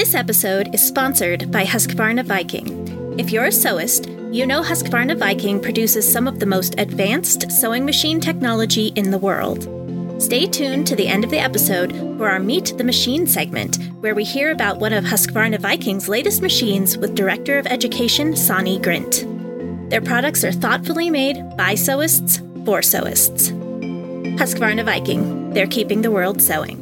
This episode is sponsored by Husqvarna Viking. If you're a sewist, you know Husqvarna Viking produces some of the most advanced sewing machine technology in the world. Stay tuned to the end of the episode for our Meet the Machine segment, where we hear about one of Husqvarna Viking's latest machines with Director of Education Sonny Grint. Their products are thoughtfully made by sewists for sewists. Husqvarna Viking, they're keeping the world sewing.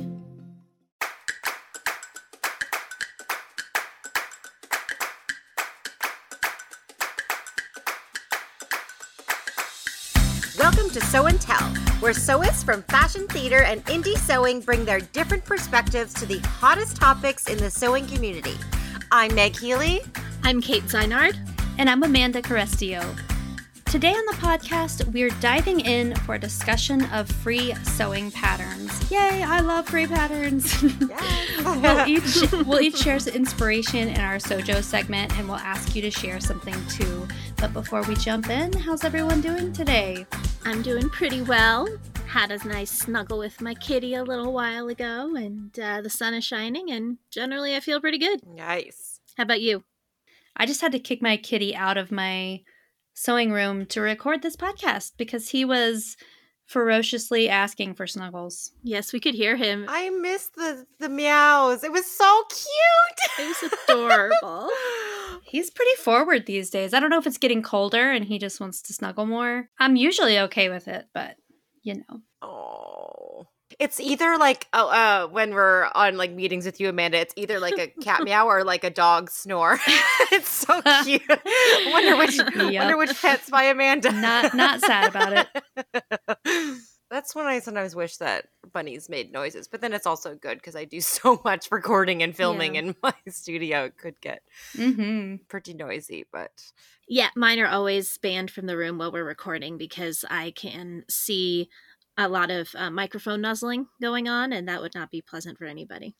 Where sewists from fashion theater and indie sewing bring their different perspectives to the hottest topics in the sewing community. I'm Meg Healy. I'm Kate Zeinard. And I'm Amanda Carestio. Today on the podcast, we're diving in for a discussion of free sewing patterns. Yay, I love free patterns. we'll, each, we'll each share some inspiration in our Sojo segment and we'll ask you to share something too. But before we jump in, how's everyone doing today? I'm doing pretty well. Had a nice snuggle with my kitty a little while ago, and uh, the sun is shining, and generally I feel pretty good. Nice. How about you? I just had to kick my kitty out of my sewing room to record this podcast because he was ferociously asking for snuggles. Yes, we could hear him. I missed the the meows. It was so cute. It was adorable. He's pretty forward these days. I don't know if it's getting colder and he just wants to snuggle more. I'm usually okay with it, but you know. It's either like oh, uh, when we're on like meetings with you, Amanda. It's either like a cat meow or like a dog snore. it's so cute. wonder which Yep. wonder which pets by Amanda. Not not sad about it. That's when I sometimes wish that bunnies made noises, but then it's also good because I do so much recording and filming Yeah. in my studio. It could get hmm pretty noisy, but Yeah, mine are always banned from the room while we're recording because I can see a lot of uh, microphone nuzzling going on, and that would not be pleasant for anybody.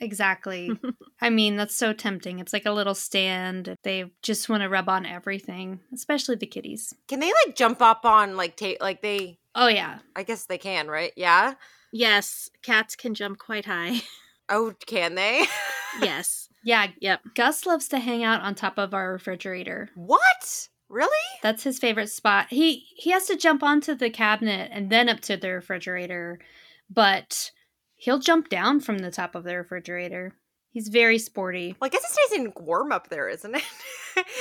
Exactly. I mean, that's so tempting. It's like a little stand. They just want to rub on everything, especially the kitties. can they like jump up on like ta- like they? Oh yeah. I guess they can, right? Yeah. Yes, cats can jump quite high. Oh, can they? yes. Yeah, Yep. Gus loves to hang out on top of our refrigerator. what? Really? That's his favorite spot. He he has to jump onto the cabinet and then up to the refrigerator, but he'll jump down from the top of the refrigerator. He's very sporty. Well, I guess it stays in warm up there, isn't it?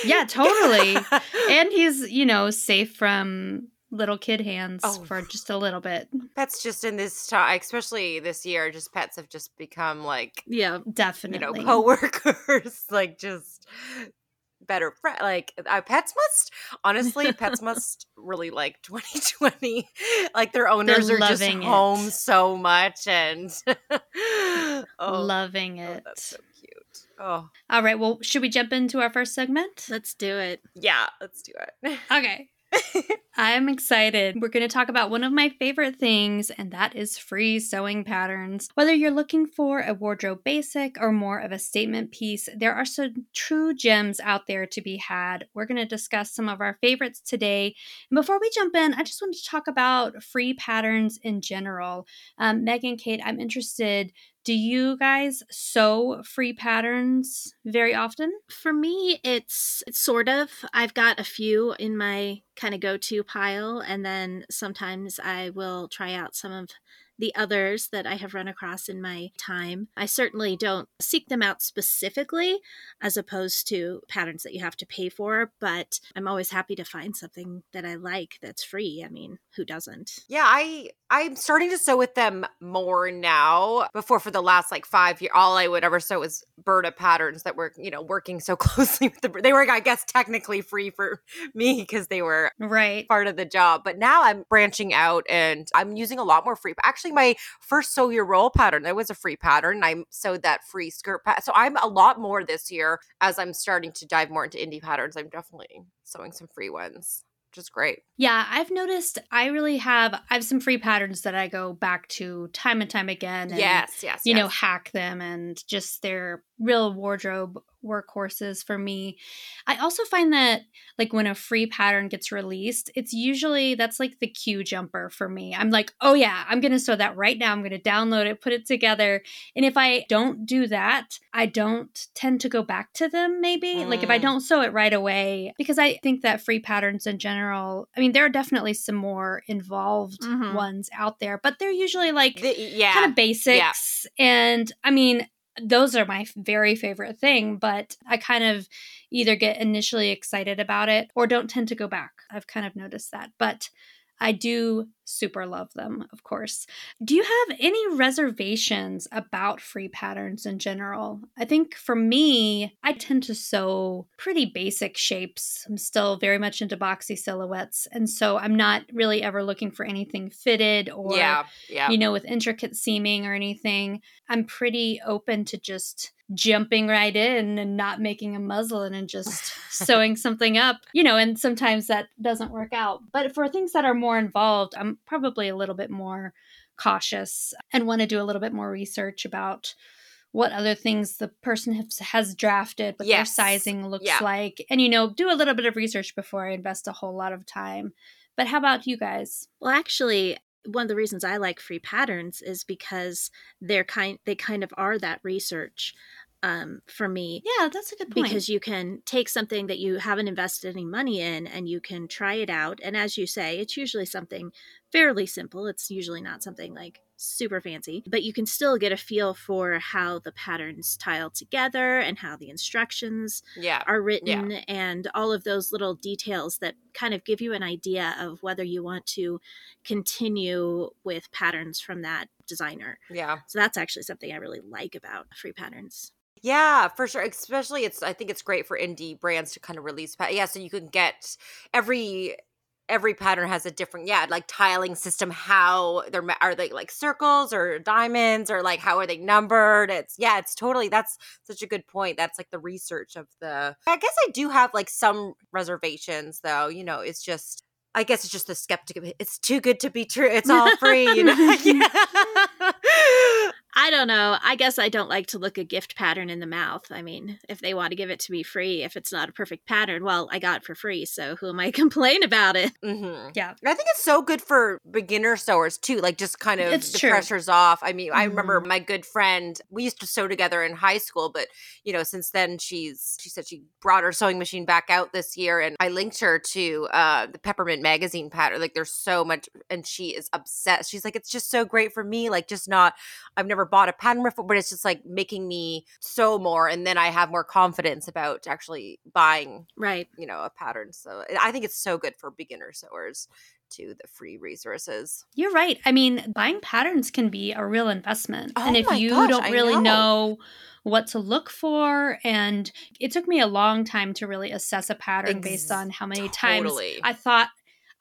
Yeah, totally. And he's, you know, safe from little kid hands Oh. for just a little bit. pets just in this time, especially this year, just pets have just become like Yeah. definitely you know coworkers, like just better friend. Like uh, pets must honestly, pets must really like 2020. Like their owners are just loving it. home so much, and oh, Loving oh, it. that's so cute. Oh All right, well, should we jump into our first segment? Let's do it. yeah, let's do it. Okay. I'm excited. We're going to talk about one of my favorite things, and that is free sewing patterns. Whether you're looking for a wardrobe basic or more of a statement piece, there are some true gems out there to be had. We're going to discuss some of our favorites today. And before we jump in, I just want to talk about free patterns in general. Um, Meg and Kate, I'm interested. Do you guys sew free patterns very often? For me, it's, it's sort of. I've got a few in my kind of go to pile, and then sometimes I will try out some of the others that I have run across in my time. I certainly don't seek them out specifically as opposed to patterns that you have to pay for, but I'm always happy to find something that I like that's free. I mean, who doesn't? Yeah, I I'm starting to sew with them more now. Before for the last like five years, all I would ever sew was Burda patterns that were you know working so closely with the. They were I guess technically free for me because they were Right. part of the job. But now I'm branching out and I'm using a lot more free. Actually, my first sew your roll pattern that was a free pattern. I sewed that free skirt pattern. So I'm a lot more this year as I'm starting to dive more into indie patterns. I'm definitely sewing some free ones, which is great. Yeah, I've noticed I really have I have some free patterns that I go back to time and time again and yes, yes, you know hack them and just they're real wardrobe workhorses for me. I also find that like when a free pattern gets released, it's usually that's like the cue jumper for me. I'm like, "Oh yeah, I'm going to sew that right now. I'm going to download it, put it together." And if I don't do that, I don't tend to go back to them maybe. Mm. Like if I mm. don't sew it right away because I think that free patterns in general, I mean, there are definitely some more involved mm-hmm. ones out there, but they're usually like the, yeah. kind of basics yeah. and I mean, those are my very favorite thing, but I kind of either get initially excited about it or don't tend to go back. I've kind of noticed that. But I do super love them, of course. Do you have any reservations about free patterns in general? I think for me, I tend to sew pretty basic shapes. I'm still very much into boxy silhouettes. And so I'm not really ever looking for anything fitted or, yeah, yeah. you know, with intricate seaming or anything. I'm pretty open to just jumping right in and not making a muslin and just sewing something up, you know, and sometimes that doesn't work out. But for things that are more involved, I'm probably a little bit more cautious and want to do a little bit more research about what other things the person has, has drafted, what yes. their sizing looks yeah. like, and you know, do a little bit of research before I invest a whole lot of time. But how about you guys? Well, actually, one of the reasons I like free patterns is because they're kind they kind of are that research um, for me. Yeah, that's a good point. Because you can take something that you haven't invested any money in and you can try it out. And as you say, it's usually something fairly simple. It's usually not something like super fancy, but you can still get a feel for how the patterns tile together and how the instructions yeah. are written yeah. and all of those little details that kind of give you an idea of whether you want to continue with patterns from that designer. Yeah. So that's actually something I really like about free patterns. Yeah, for sure. Especially, it's I think it's great for indie brands to kind of release. Yeah, so you can get every every pattern has a different yeah like tiling system how they're are they like circles or diamonds or like how are they numbered it's yeah it's totally that's such a good point that's like the research of the i guess i do have like some reservations though you know it's just I guess it's just the skeptic of it. It's too good to be true. It's all free, you know. I don't know. I guess I don't like to look a gift pattern in the mouth. I mean, if they want to give it to me free, if it's not a perfect pattern, well, I got it for free. So who am I complain about it? Mm-hmm. Yeah. I think it's so good for beginner sewers too. Like just kind of it's the true. pressure's off. I mean, mm-hmm. I remember mm-hmm. my good friend, we used to sew together in high school, but you know, since then she's, she said she brought her sewing machine back out this year and I linked her to uh, the Peppermint magazine pattern. Like there's so much, and she is obsessed. She's like, it's just so great for me. Like just not, I've never bought a pattern before, but it's just like making me sew more, and then I have more confidence about actually buying, right? You know, a pattern. So eh, I think it's so good for beginner sewers to the free resources. You're right. I mean, buying patterns can be a real investment. Oh and if you gosh, don't really know. know. what to look for and it took me a long time to really assess a pattern based on how many totally. times I thought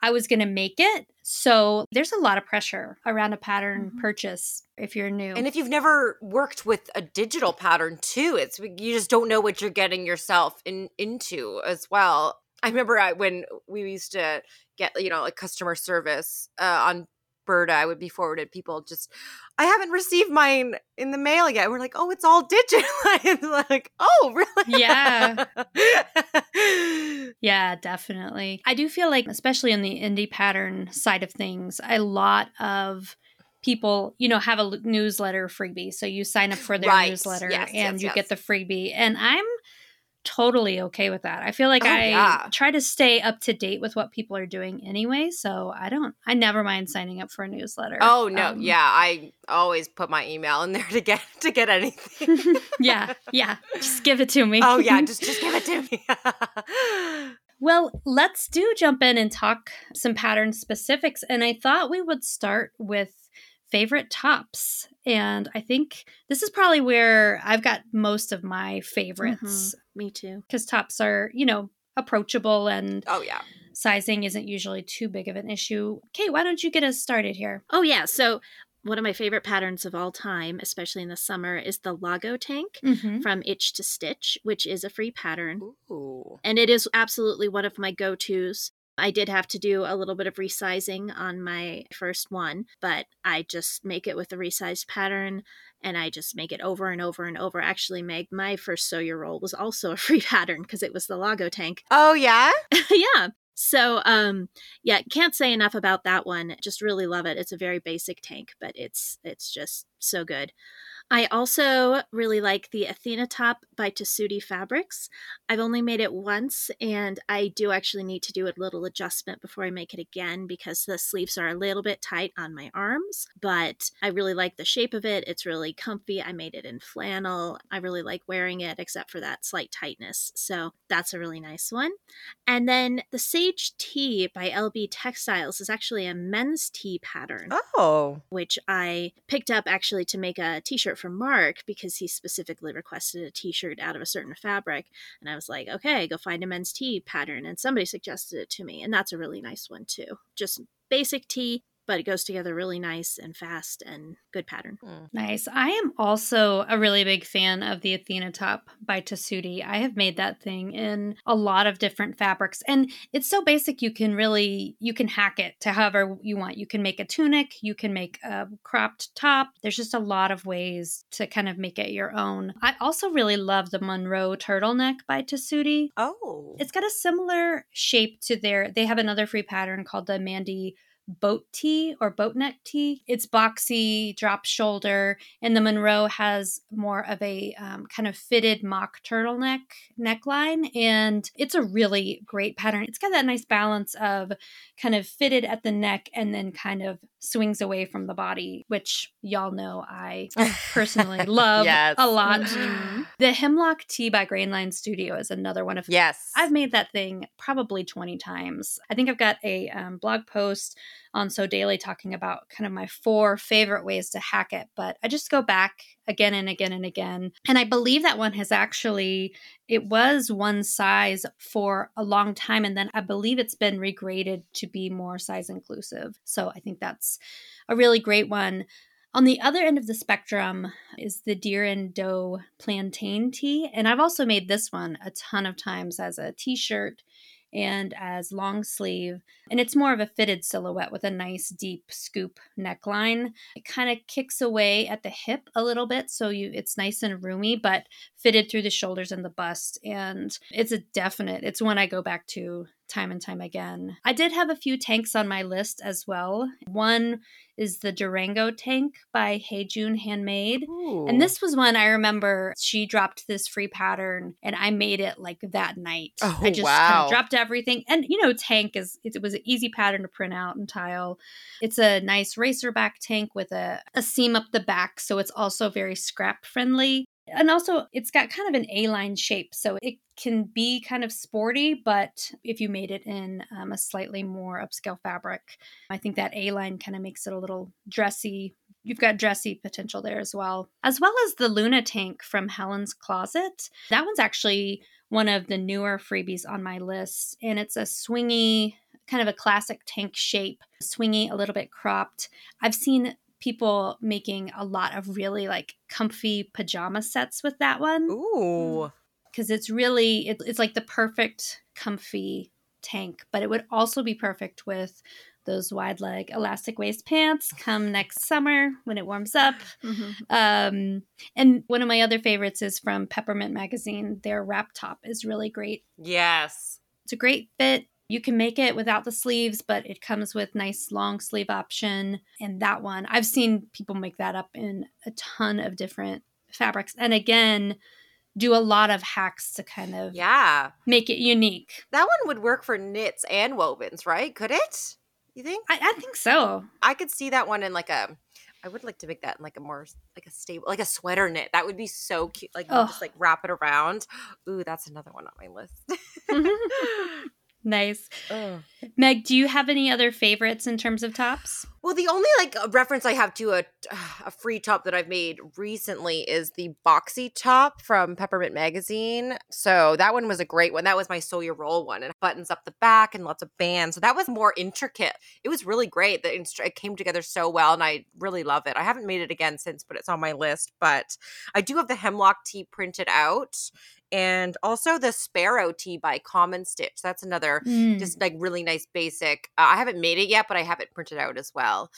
I was going to make it. So there's a lot of pressure around a pattern mm-hmm. purchase if you're new. And if you've never worked with a digital pattern too, it's you just don't know what you're getting yourself in into as well. I remember I, when we used to get you know like customer service uh, on Burda, I would be forwarded people just, I haven't received mine in the mail yet. We're like, oh, it's all digital. like, oh, really? Yeah. yeah, definitely. I do feel like, especially in the indie pattern side of things, a lot of people, you know, have a newsletter freebie. So you sign up for their right. newsletter yes, and yes, you yes. get the freebie. And I'm totally okay with that. I feel like oh, I yeah. try to stay up to date with what people are doing anyway, so I don't I never mind signing up for a newsletter. Oh no, um, yeah, I always put my email in there to get to get anything. yeah, yeah. Just give it to me. Oh yeah, just just give it to me. well, let's do jump in and talk some pattern specifics and I thought we would start with favorite tops. And I think this is probably where I've got most of my favorites. Mm-hmm. Me too. Because tops are, you know, approachable and oh yeah sizing isn't usually too big of an issue kate why don't you get us started here oh yeah so one of my favorite patterns of all time, especially in the summer, is the Lago tank mm-hmm. from Itch to Stitch, which is a free pattern. Ooh. And it is absolutely one of my go tos. I did have to do a little bit of resizing on my first one, but I just make it with a resized pattern and I just make it over and over and over. Actually, Meg, my first sew your roll was also a free pattern because it was the Lago tank. Oh yeah, yeah. So, um, yeah, can't say enough about that one. Just really love it. It's a very basic tank, but it's it's just so good. I also really like the Athena top by Tessuti Fabrics. I've only made it once, and I do actually need to do a little adjustment before I make it again because the sleeves are a little bit tight on my arms. But I really like the shape of it. It's really comfy. I made it in flannel. I really like wearing it, except for that slight tightness. So that's a really nice one. And then the Sage Tee by LB Textiles is actually a men's tee pattern. Oh. Which I picked up actually to make a t shirt shirt Mark because he specifically requested a t shirt out of a certain fabric. And I was like, okay, go find a men's tee pattern. And somebody suggested it to me. And that's a really nice one too. Just basic tee, but it goes together really nice and fast and good pattern. Mm. Nice. I am also a really big fan of the Athena top by Tessuti. I have made that thing in a lot of different fabrics and it's so basic you can really you can hack it to however you want. You can make a tunic, you can make a cropped top. There's just a lot of ways to kind of make it your own. I also really love the Monroe turtleneck by Tessuti. Oh. It's got a similar shape to their they have another free pattern called the Mandy boat tee or boat neck tee. It's boxy, drop shoulder, and the Monroe has more of a um, kind of fitted mock turtleneck neckline. And it's a really great pattern. It's got that nice balance of kind of fitted at the neck and then kind of swings away from the body, which y'all know I personally love yes. a lot. Mm-hmm. The Hemlock Tee by Grainline Studio is another one of yes. I've made that thing probably 20 times. I think I've got a um, blog post Um, on Sew Daily talking about kind of my four favorite ways to hack it, but I just go back again and again and again. And I believe that one has actually it was one size for a long time and then I believe it's been regraded to be more size inclusive. So I think that's a really great one. On the other end of the spectrum is the deer and doe plantain tee. And I've also made this one a ton of times as a t shirt and as long sleeve. And it's more of a fitted silhouette with a nice deep scoop neckline. It kind of kicks away at the hip a little bit, so you it's nice and roomy, but fitted through the shoulders and the bust. And it's a definite, it's one I go back to time and time again. I did have a few tanks on my list as well. One is the Durango tank by Hey June Handmade. Ooh. And this was one I remember she dropped this free pattern and I made it like that night. Oh, I just wow. kind of dropped everything. And you know, tank is it was an easy pattern to print out and tile. It's a nice racer back tank with a, a seam up the back, so it's also very scrap friendly. And also, it's got kind of an A line shape. So it can be kind of sporty, but if you made it in um, a slightly more upscale fabric, I think that A line kind of makes it a little dressy. You've got dressy potential there as well, as well as the Luna tank from Helen's Closet. That one's actually one of the newer freebies on my list, and it's a swingy, kind of a classic tank shape, swingy, a little bit cropped. I've seen people making a lot of really like comfy pajama sets with that one. Ooh. Because it's really, it, it's like the perfect comfy tank, but it would also be perfect with those wide leg elastic waist pants come next summer when it warms up. Mm-hmm. Um, and one of my other favorites is from Peppermint Magazine. Their wrap top is really great. Yes. It's a great fit. You can make it without the sleeves, but it comes with nice long sleeve option. And that one, I've seen people make that up in a ton of different fabrics. And again, do a lot of hacks to kind of yeah make it unique. That one would work for knits and wovens, right? Could it? You think? I, I think so. I could see that one in like a I would like to make that in like a more like a stable like a sweater knit. That would be so cute. Like just like wrap it around. Ooh, that's another one on my list. Nice. Ugh. Meg, do you have any other favorites in terms of tops? Well, the only like reference I have to a a free top that I've made recently is the boxy top from Peppermint Magazine. So that one was a great one. That was my Sew Your Roll one, and buttons up the back and lots of bands. So that was more intricate. It was really great. That it came together so well, and I really love it. I haven't made it again since, but it's on my list. But I do have the hemlock tee printed out and also the sparrow tee by common stitch that's another mm. just like really nice basic uh, i haven't made it yet but i have it printed out as well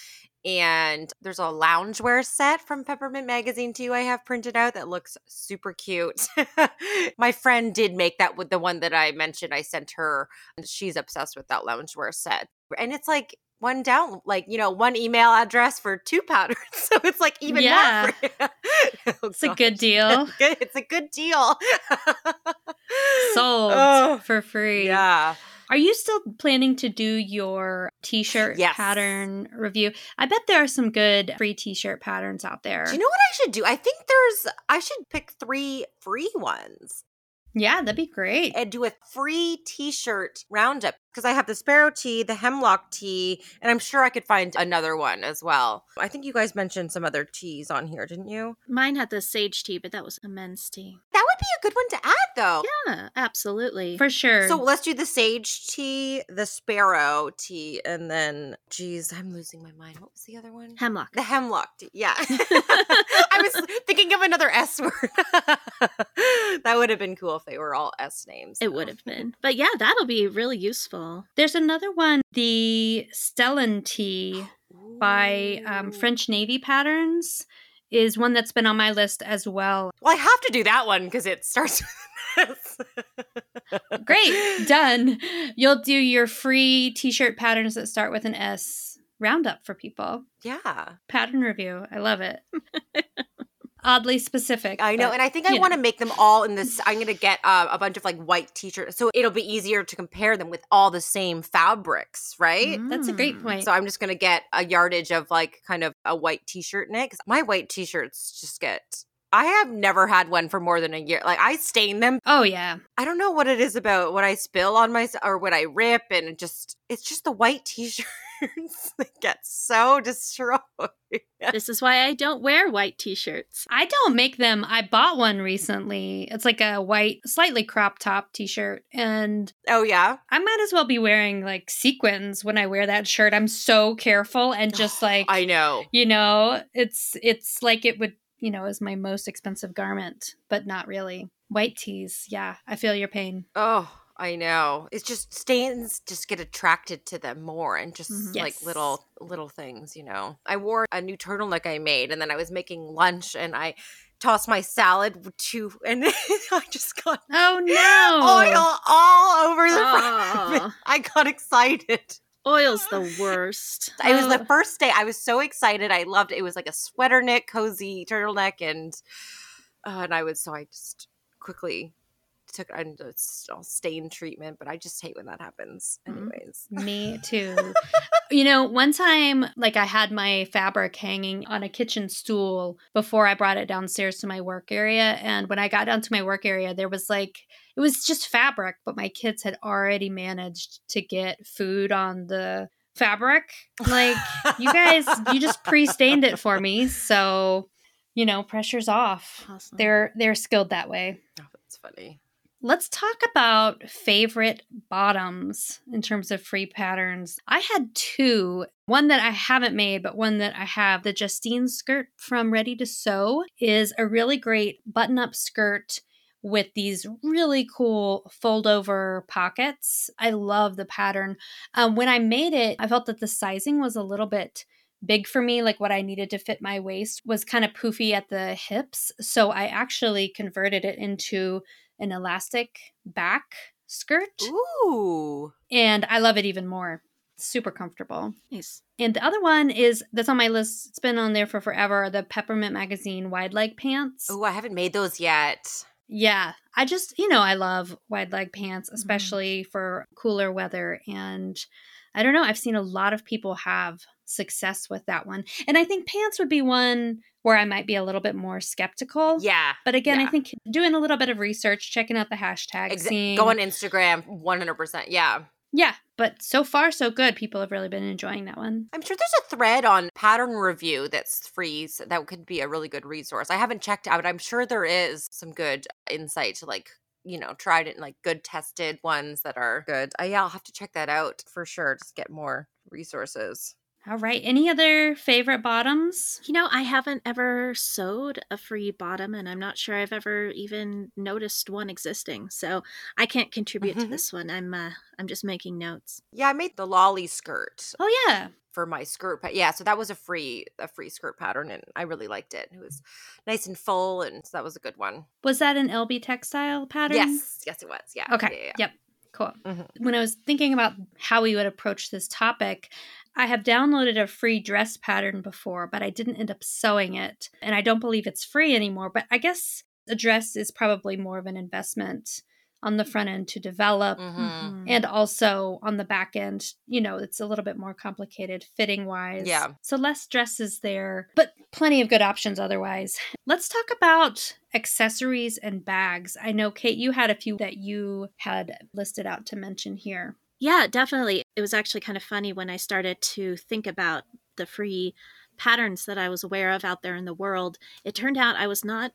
And there's a loungewear set from Peppermint Magazine too. I have printed out that looks super cute. My friend did make that with the one that I mentioned. I sent her. She's obsessed with that loungewear set. And it's like one down, like, you know, one email address for two patterns So it's like even Yeah. Oh, It's a good deal. It's a good deal. Sold Oh, for free. yeah. Are you still planning to do your t-shirt Yes. pattern review? I bet there are some good free t-shirt patterns out there. Do you know what I should do? I think there's, I should pick three free ones yeah, that'd be great. and do a free t shirt roundup because I have the sparrow tee, the hemlock tee, and I'm sure I could find another one as well. I think you guys mentioned some other tees on here, didn't you? Mine had the sage tee, but that was a men's tee. That would be a good one to add though. Yeah, absolutely. For sure. So let's do the sage tee, the sparrow tee, and then, geez, I'm losing my mind. What was the other one? Hemlock. The hemlock tee. Yeah. I was thinking of another S word. that would have been cool if they were all S names. It though. would have been. But yeah, that'll be really useful. There's another one, the Stellan tee by um, French Navy Patterns is one that's been on my list as well. Well, I have to do that one because it starts with an S. Great, done. You'll do your free t-shirt patterns that start with an S roundup for people. Yeah. Pattern review. I love it. Oddly specific. I know. but, And I think I want to make them all in this. I'm going to get uh, a bunch of like white t shirts. So it'll be easier to compare them with all the same fabrics, right? That's a great Mm. point. So I'm just going to get a yardage of like kind of a white t shirt in it. Cause my white t shirts just get. I have never had one for more than a year. Like I stain them. oh yeah. I don't know what it is about what I spill on my or what I rip, and it just it's just the white t-shirts that get so destroyed. This is why I don't wear white t-shirts. I don't make them. I bought one recently. It's like a white, slightly crop top t-shirt and Oh yeah, I might as well be wearing like sequins when I wear that shirt. I'm so careful and just like I know. you know, it's it's like it would, you know, is my most expensive garment, but not really. White tees, yeah, I feel your pain. Oh, I know. It's just stains just get attracted to them more and just Mhm. like Yes. little little things, you know. I wore a new turtleneck I made and then I was making lunch and I tossed my salad to and I just got Oh no. oil all over the front of it. Oh, I got excited. Oil's the worst. It was the first day. I was so excited. I loved it. It was like a sweater knit, cozy turtleneck, and uh, and I was so I just quickly took and all stain treatment. But I just hate when that happens. Mhm. Anyways, Me too. you know, one time, like I had my fabric hanging on a kitchen stool before I brought it downstairs to my work area. And when I got down to my work area, there was like, it was just fabric, but my kids had already managed to get food on the fabric. Like, you guys, you just pre stained it for me. So, you know, pressure's off. Awesome. They're they're skilled that way. Oh, that's funny. Let's talk about favorite bottoms in terms of free patterns. I had two. One that I haven't made, but one that I have. The Justine skirt from Ready to Sew is a really great button up skirt with these really cool fold over pockets. I love the pattern. Um, when I made it, I felt that the sizing was a little bit big for me like what i needed to fit my waist was kind of poofy at the hips so i actually converted it into an elastic back skirt Ooh, and I love it even more. Super comfortable. Nice. And the other one is that's on my list. It's been on there for forever. The Peppermint Magazine wide leg pants. ooh, I haven't made those yet. Yeah, I just you know I love wide leg pants, Mm-hmm. especially for cooler weather. And I don't know. I've seen a lot of people have success with that one, and I think pants would be one where I might be a little bit more skeptical. Yeah, But again, yeah. I think doing a little bit of research, checking out the hashtag, Exa- seeing go on Instagram, one hundred percent. Yeah, Yeah, but so far so good. People have really been enjoying that one. I'm sure there's a thread on pattern review that's free. That could be a really good resource. I haven't checked out. I'm sure there is some good insight to like, you know, tried and like good tested ones that are good. I, yeah, I'll have to check that out for sure. Just get more resources. All right. Any other favorite bottoms? You know, I haven't ever sewed a free bottom, and I'm not sure I've ever even noticed one existing. So I can't contribute to this one. I'm uh, I'm just making notes. Yeah, I made the lolly skirt Oh yeah. for my skirt. But yeah, so that was a free a free skirt pattern, and I really liked it. It was nice and full, and so that was a good one. Was that an LB textile pattern? Yes, yes, it was. Yeah. Okay. Yeah, yeah, yeah. Yep. Cool. Mhm. When I was thinking about how we would approach this topic, I have downloaded a free dress pattern before, but I didn't end up sewing it. And I don't believe it's free anymore. But I guess a dress is probably more of an investment on the front end to develop. Mhm. Mhm. And also on the back end, you know, it's a little bit more complicated fitting wise. Yeah. So less dresses there, but plenty of good options otherwise. Let's talk about accessories and bags. I know, Kate, you had a few that you had listed out to mention here. Yeah, definitely. It was actually kind of funny when I started to think about the free patterns that I was aware of out there in the world. It turned out I was not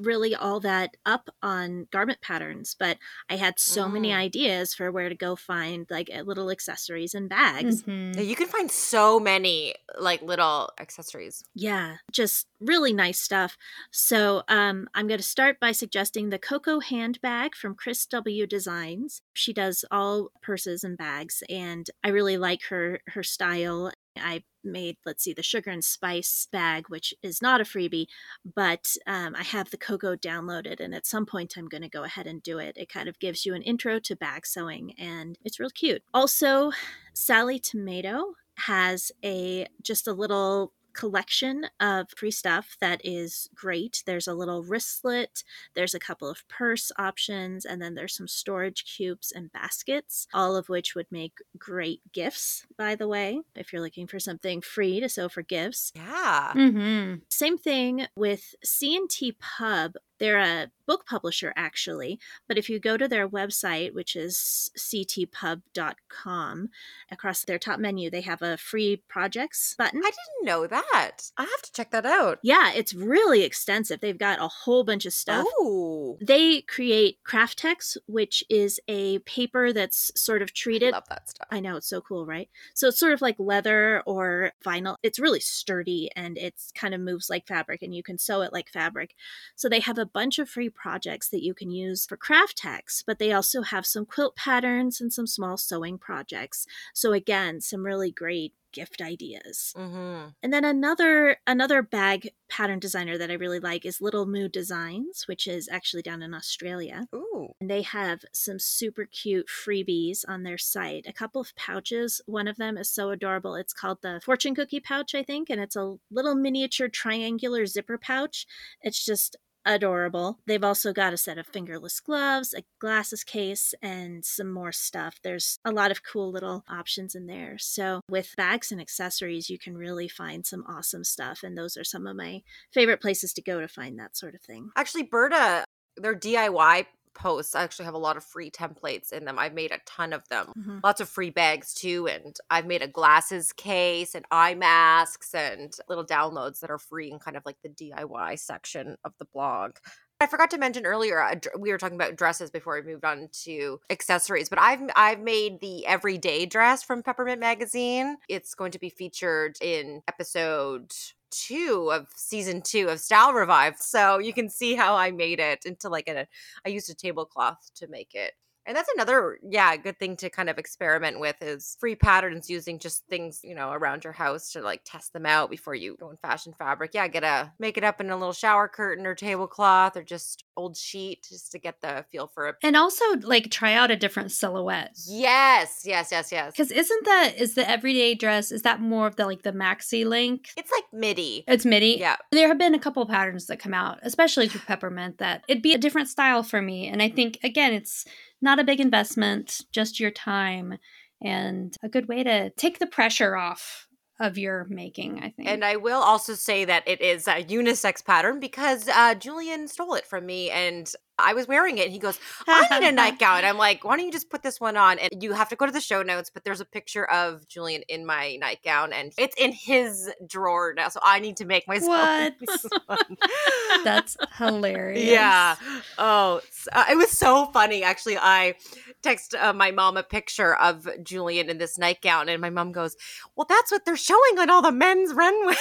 really all that up on garment patterns, but I had so many Mm. ideas for where to go find like uh, little accessories and bags. Mhm. You can find so many like little accessories. Yeah, just really nice stuff. So um, I'm going to start by suggesting the Coco handbag from Chris W Designs. She does all purses and bags, and I really like her her style. I made, let's see, the sugar and spice bag, which is not a freebie, but um, I have the cocoa downloaded, and at some point I'm going to go ahead and do it. It kind of gives you an intro to bag sewing, and it's real cute. Also, Sally Tomato has a just a little collection of free stuff that is great. There's a little wristlet, there's a couple of purse options, and then there's some storage cubes and baskets, all of which would make great gifts, by the way, if you're looking for something free to sew for gifts. Yeah. Mm-hmm. Same thing with C&T Pub. They're a book publisher, actually, but if you go to their website, which is ctpub.com, across their top menu, they have a free projects button. I didn't know that. I have to check that out. Yeah, it's really extensive. They've got a whole bunch of stuff. Oh, They create kraft-tex, which is a paper that's sort of I treated. love that stuff. I know it's so cool, right? So it's sort of like leather or vinyl. It's really sturdy and it's kind of moves like fabric and you can sew it like fabric. So they have a bunch of free projects that you can use for kraft-tex, but they also have some quilt patterns and some small sewing projects. So again, some really great gift ideas. Mm-hmm. And then another another bag pattern designer that I really like is Little Moo Designs, which is actually down in Australia. Ooh. And they have some super cute freebies on their site. A couple of pouches. One of them is so adorable. It's called the Fortune Cookie pouch, I think, and it's a little miniature triangular zipper pouch. It's just adorable. They've also got a set of fingerless gloves, a glasses case, and some more stuff. There's a lot of cool little options in there. So, with bags and accessories, you can really find some awesome stuff. And those are some of my favorite places to go to find that sort of thing. Actually, Burda, their DIY posts actually have a lot of free templates in them. I've made a ton of them. Mhm. Lots of free bags too. And I've made a glasses case and eye masks and little downloads that are free in kind of like the DIY section of the blog. I forgot to mention earlier. uh, We were talking about dresses before we moved on to accessories, but I've I've made the everyday dress from Peppermint Magazine. It's going to be featured in episode two of season two of Style Revive, so you can see how I made it into like a. I used a tablecloth to make it. And that's another, yeah, good thing to kind of experiment with is free patterns using just things, you know, around your house to like test them out before you go in fashion fabric. Yeah, get a make it up in a little shower curtain or tablecloth or just old sheet just to get the feel for it. And also like try out a different silhouette. Yes, yes, yes, yes. Because isn't that is the everyday dress? Is that more of the like the maxi link? It's like MIDI. It's midi. Yeah. There have been a couple patterns that come out, especially through Peppermint, that it'd be a different style for me. And I think again, it's not a big investment, just your time, and a good way to take the pressure off of your making. I think. And I will also say that it is a unisex pattern because uh, Julian stole it from me and I was wearing it. And he goes, I need a nightgown. I'm like, why don't you just put this one on? And you have to go to the show notes, but there's a picture of Julian in my nightgown and it's in his drawer now. So I need to make myself What? one. That's hilarious. Yeah. Oh, uh, it was so funny. Actually, I text uh, my mom a picture of Julian in this nightgown, and my mom goes, "Well, that's what they're showing on all the men's runways."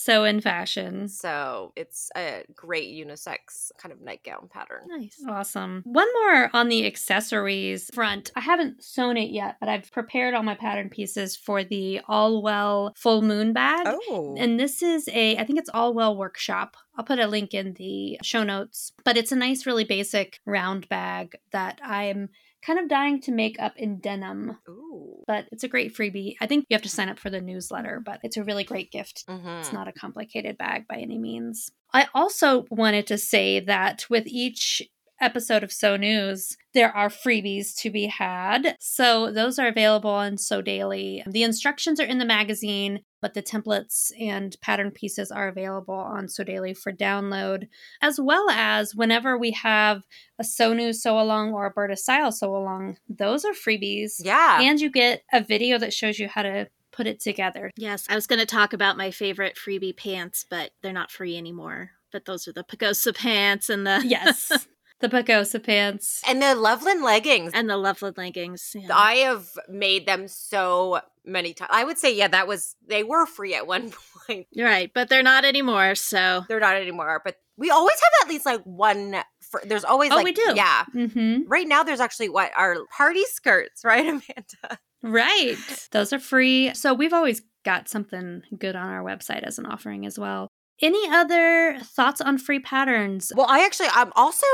So in fashion. So it's a great unisex kind of nightgown pattern. Nice. Awesome. One more on the accessories front. I haven't sewn it yet, but I've prepared all my pattern pieces for the Allwell full moon bag. Oh. And this is a, I think it's Allwell Workshop. I'll put a link in the show notes, but it's a nice, really basic round bag that I'm kind of dying to make up in denim. Ooh. But it's a great freebie. I think you have to sign up for the newsletter, but it's a really great gift. Mm-hmm. It's not a complicated bag by any means. I also wanted to say that with each episode of Sew News, there are freebies to be had. So those are available on Sew Daily. The instructions are in the magazine, but the templates and pattern pieces are available on Sew Daily for download, as well as whenever we have a Sew News sew along or a Burda Style sew along, those are freebies. Yeah. And you get a video that shows you how to put it together. Yes, I was going to talk about my favorite freebie pants, but they're not free anymore. But those are the Pagosa pants and the Yes. the Pagosa pants. and the Loveland leggings. and the Loveland leggings. yeah. I have made them so many times. I would say, yeah, that was they were free at one point. Right, but they're not anymore. So They're not anymore, but we always have at least like one. For, there's always Oh, like we do. yeah. Mm-hmm. Right now, there's actually what our party skirts, right, Amanda? Right. Those are free. So we've always got something good on our website as an offering as well. Any other thoughts on free patterns? Well, I actually, I'm also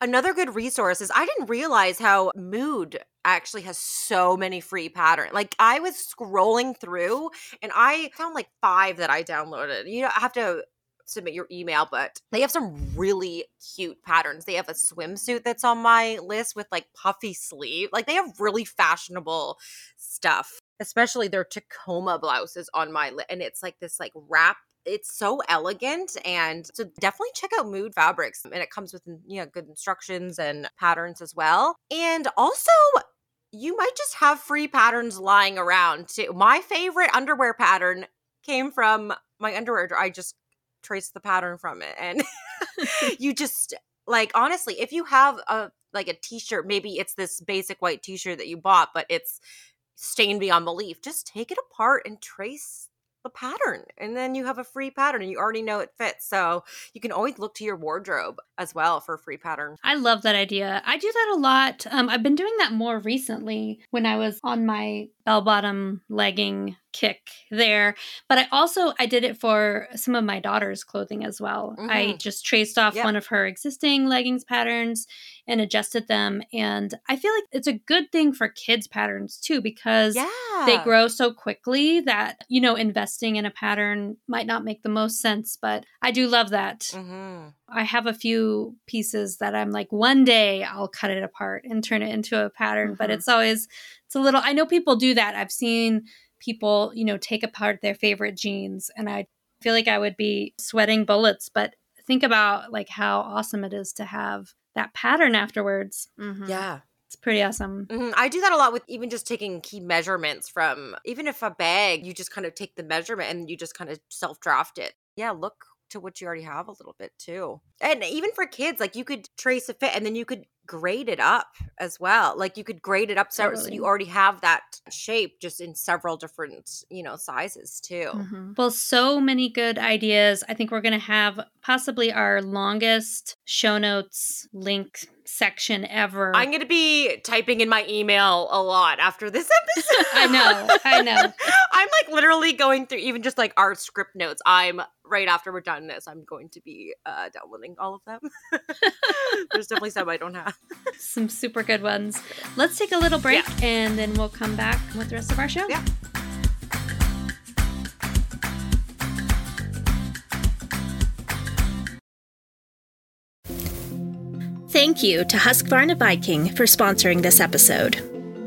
another good resource is I didn't realize how Mood actually has so many free patterns. Like I was scrolling through and I found like five that I downloaded. You I have to submit your email, but they have some really cute patterns. They have a swimsuit that's on my list with like puffy sleeve. Like they have really fashionable stuff. Especially their Tacoma blouses on my list, and it's like this like wrap it's so elegant and so definitely check out mood fabrics and it comes with mm, you know good instructions and patterns as well and also you might just have free patterns lying around too. My favorite underwear pattern came from my underwear i just traced the pattern from it and you just like honestly if you have a like a t-shirt maybe it's this basic white t-shirt that you bought but it's stained beyond belief just take it apart and trace the pattern and then you have a free pattern and you already know it fits so you can always look to your wardrobe as well for a free pattern I love that idea. I do that a lot. Um, I've been doing that more recently when I was on my bell bottom legging kick there. But I also I did it for some of my daughter's clothing as well. I Mhm. just traced off Yep. one of her existing leggings patterns and adjusted them. And I feel like it's a good thing for kids patterns too because yeah they grow so quickly that you know investing in a pattern might not make the most sense but i do love that mm-hmm. I have a few pieces that i'm like one day i'll cut it apart and turn it into a pattern but Mhm. it's always it's a little i know people do that i've seen people you know take apart their favorite jeans and i feel like i would be sweating bullets but think about like how awesome it is to have that pattern afterwards Mhm. yeah it's pretty awesome Mhm. I do that a lot with even just taking key measurements from even if a bag, you just kind of take the measurement and you just kind of self draft it. Yeah, look to what you already have a little bit too. And even for kids, like you could trace a fit and then you could grade it up as well. Like you could grade it up so, so you already have that shape just in several different, you know, sizes too. Mhm. Well, so many good ideas. I think we're going to have possibly our longest show notes link section ever. I'm going to be typing in my email a lot after this episode. I know, I know. I'm like literally going through even just like our script notes. I'm right after we're done this, I'm going to be uh, downloading all of them. There's definitely some I don't have. Some super good ones. Let's take a little break and then we'll come back with the rest of our show. Yeah. Thank you to Husqvarna Viking for sponsoring this episode.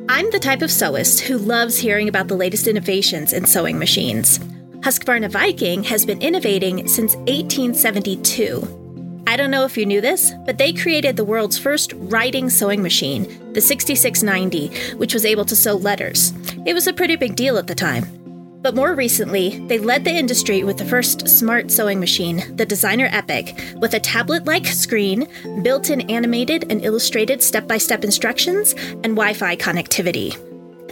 I'm the type of sewist who loves hearing about the latest innovations in sewing machines. Husqvarna Viking has been innovating since 1872. I don't know if you knew this, but they created the world's first writing sewing machine, the 6690, which was able to sew letters. It was a pretty big deal at the time. But more recently, they led the industry with the first smart sewing machine, the Designer Epic, with a tablet like screen, built in animated and illustrated step by step instructions, and Wi Fi connectivity.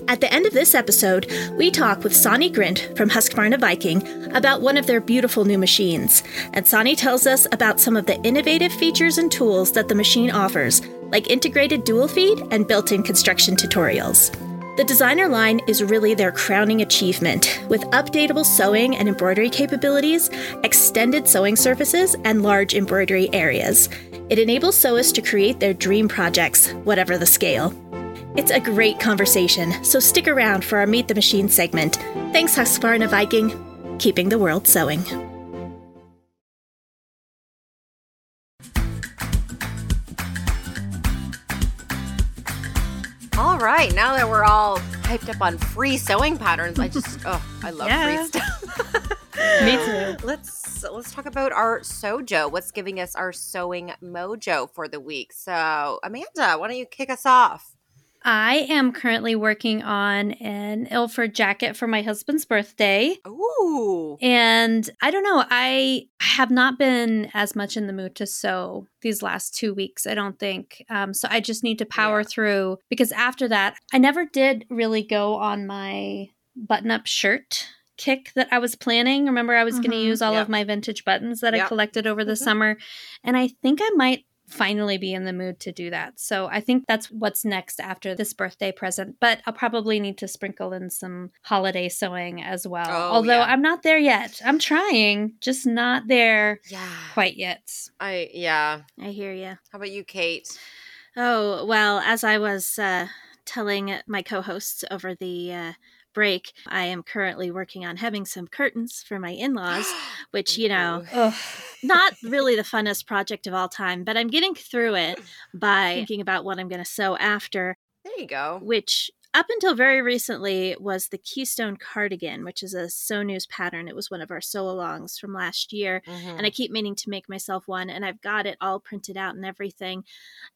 At the end of this episode, we talk with Sonny Grint from Husqvarna Viking about one of their beautiful new machines. And Sonny tells us about some of the innovative features and tools that the machine offers, like integrated dual feed and built in construction tutorials. The designer line is really their crowning achievement, with updatable sewing and embroidery capabilities, extended sewing surfaces, and large embroidery areas. It enables sewists to create their dream projects, whatever the scale. It's a great conversation, so stick around for our Meet the Machine segment. Thanks, Husqvarna Viking, keeping the world sewing. All right, now that we're all hyped up on free sewing patterns, I just oh, I love Yeah. free stuff. Me too. Let's let's talk about our sojo. What's giving us our sewing mojo for the week? So, Amanda, why don't you kick us off? I am currently working on an Ilford jacket for my husband's birthday. Ooh, And I don't know, I have not been as much in the mood to sew these last two weeks, I don't think. Um, so I just need to power Yeah. through because after that, I never did really go on my button up shirt kick that I was planning. Remember, I was going to use all Yep. of my vintage buttons that I collected over the Mhm. summer. And I think I might finally be in the mood to do that. So I think that's what's next after this birthday present. But I'll probably need to sprinkle in some holiday sewing as well. Oh, Although yeah. I'm not there yet. I'm trying, just not there yeah, quite yet. I yeah. I hear you. How about you, Kate? Oh, well, as I was uh, telling my co hosts over the uh, break, I am currently working on having some curtains for my in laws, which, you know, not really the funnest project of all time, but I'm getting through it by hmm. thinking about what I'm going to sew after, There you go. which up until very recently was the Keystone cardigan, which is a Sew News pattern. It was one of our sew alongs from last year. Mhm. And I keep meaning to make myself one, and I've got it all printed out and everything.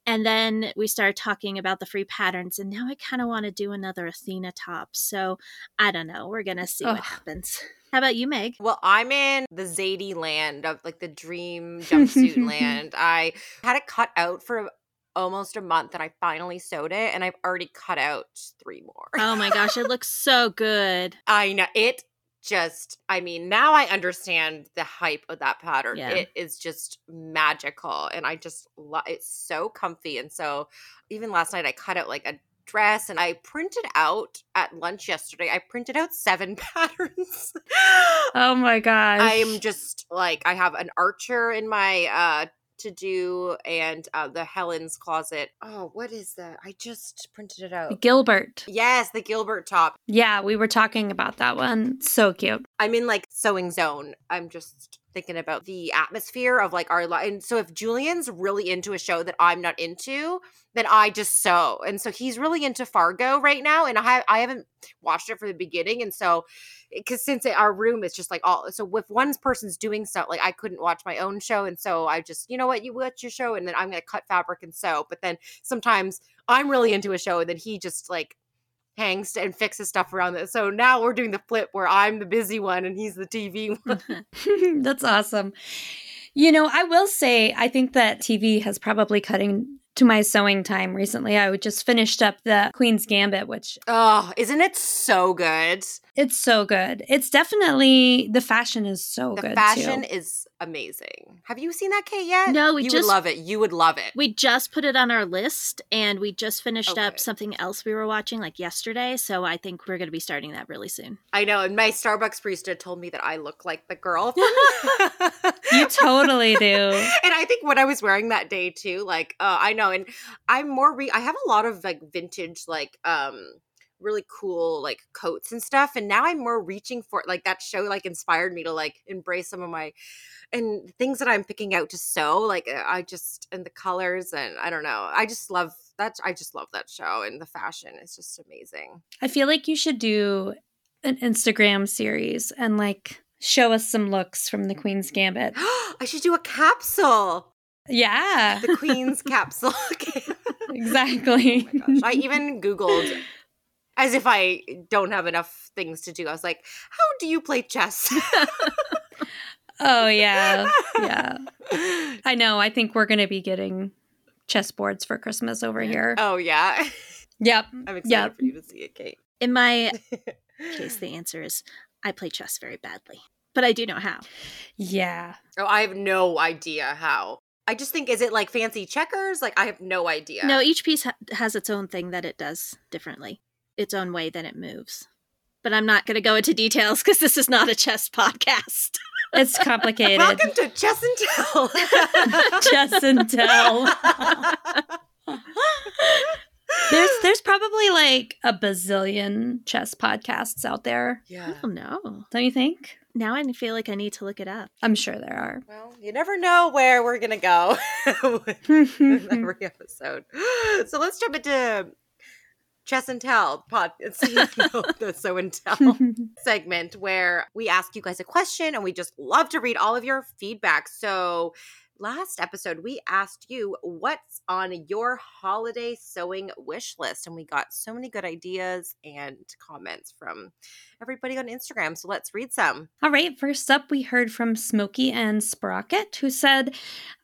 And then we started talking about the free patterns, and now I kind of want to do another Athena top. So I don't know. We're going to see Ugh. what happens. How about you, Meg? Well, I'm in the Zadie land of like the dream jumpsuit land. I had it cut out for almost a month and I finally sewed it and I've already cut out three more. Oh my gosh, it looks so good. I know it just I mean, now I understand the hype of that pattern. Yeah. It is just magical and I just love it's so comfy and so even last night I cut out like a dress and I printed out at lunch yesterday. I printed out seven patterns. Oh my gosh. I'm just like I have an archer in my uh to do and uh the Helen's closet. Oh, what is that? I just printed it out. Gilbert. Yes, the Gilbert top. Yeah, we were talking about that one. So cute. I'm in like sewing zone. I'm just thinking about the atmosphere of like our life. And so if Julian's really into a show that I'm not into, then I just sew. And so he's really into Fargo right now, and I I haven't watched it from the beginning. And so eh, because since our room is just like all so if one person's doing stuff like I couldn't watch my own show, and so I just you know what you watch your show, and then I'm gonna cut fabric and sew. But then sometimes I'm really into a show, and then he just like hangs and fixes stuff around it. So now we're doing the flip where I'm the busy one and he's the TV one. That's awesome. You know, I will say, I think that TV has probably cutting to my sewing time recently. I just finished up the Queen's Gambit, which Oh, isn't it so good? It's so good. It's definitely the fashion is so good. The good. fashion too. is amazing. Have you seen that, Kate, yet? No, we you just- would love it. You would love it. We just put it on our list and we just finished Okay. up something else we were watching like yesterday. So I think we're going to be starting that really soon. I know, and my Starbucks barista told me that I look like the girl. From You totally do. and I think what I was wearing that day too, like, uh, I know, and I'm more. Re- I have a lot of like vintage, like, um, really cool like coats and stuff, and now I'm more reaching for like that show. Like, inspired me to like embrace some of my and things that I'm picking out to sew. Like, uh, I just and the colors, and I don't know. I just love that. I just love that show, and the fashion is just amazing. I feel like you should do an Instagram series and like show us some looks from the Queen's Gambit. I should do a capsule, Yeah, the Queen's capsule. Okay. exactly. Oh my gosh. I even Googled As if I don't have enough things to do. I was like, how do you play chess? oh, yeah. Yeah. I know. I think we're going to be getting chessboards for Christmas over here. oh, yeah. Yep. I'm excited Yep. for you to see it, Kate. In my case, the answer is I play chess very badly, but I do know how. Yeah. Oh, I have no idea how. I just think, is it like fancy checkers? Like, I have no idea. No, each piece ha- has its own thing that it does differently, its own way that it moves. But I'm not going to go into details because this is not a chess podcast. It's complicated. Welcome to Chess and Tell. Chess and Tell. There's there's probably like a bazillion chess podcasts out there. yeah. Oh, I don't know. Don't you think? Now I feel like I need to look it up. I'm sure there are. Well, you never know where we're gonna go with every episode. So let's jump into Chess and Tell pod. It's the So and Tell segment where we ask you guys a question and we just love to read all of your feedback. So last episode we asked you what's on your holiday sewing wish list and we got so many good ideas and comments from everybody on Instagram. So let's read some. All right, first up, we heard from Smokey and Sprocket, who said,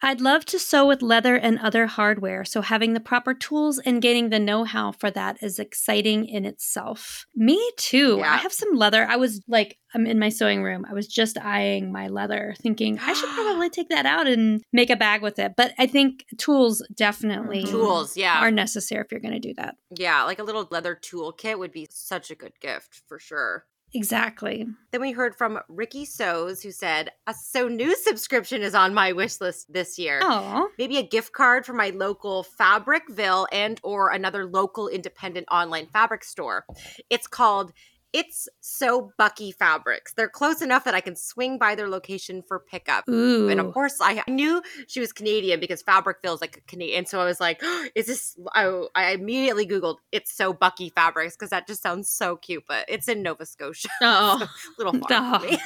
I'd love to sew with leather and other hardware, so having the proper tools and gaining the know how for that is exciting in itself. Me too. Yeah. I have some leather. I was like, I'm in my sewing room. I was just eyeing my leather, thinking I should probably take that out and make a bag with it. But I think tools definitely Tools, yeah. are necessary if you're going to do that. Yeah, like a little leather toolkit would be such a good gift for sure. Exactly. Then we heard from Ricky Sows who said, A Sew News subscription is on my wish list this year. Oh, Maybe a gift card for my local Fabricville and or another local independent online fabric store. It's called It's So Bucky Fabrics. They're close enough that I can swing by their location for pickup. ooh. And of course, I knew she was Canadian because Fabricville feels like a Canadian. So I was like, "Is this?" I, I immediately googled "It's so Bucky Fabrics" because that just sounds so cute. But it's in Nova Scotia, Oh, little far me.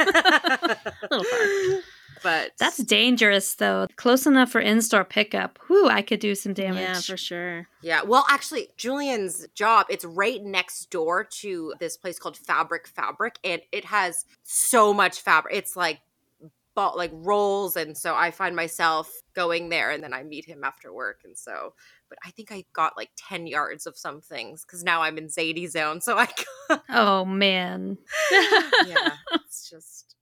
Little far. But That's dangerous, though. Close enough for in store pickup. Whew, I could do some damage. yeah, for sure. yeah. Well, actually, Julian's job it's right next door to this place called Fabric Fabric, and it has so much fabric. It's like bought like rolls and so i find myself going there and then i meet him after work and so but i think i got like 10 yards of some things because now i'm in zadie zone so i Oh, man. yeah it's just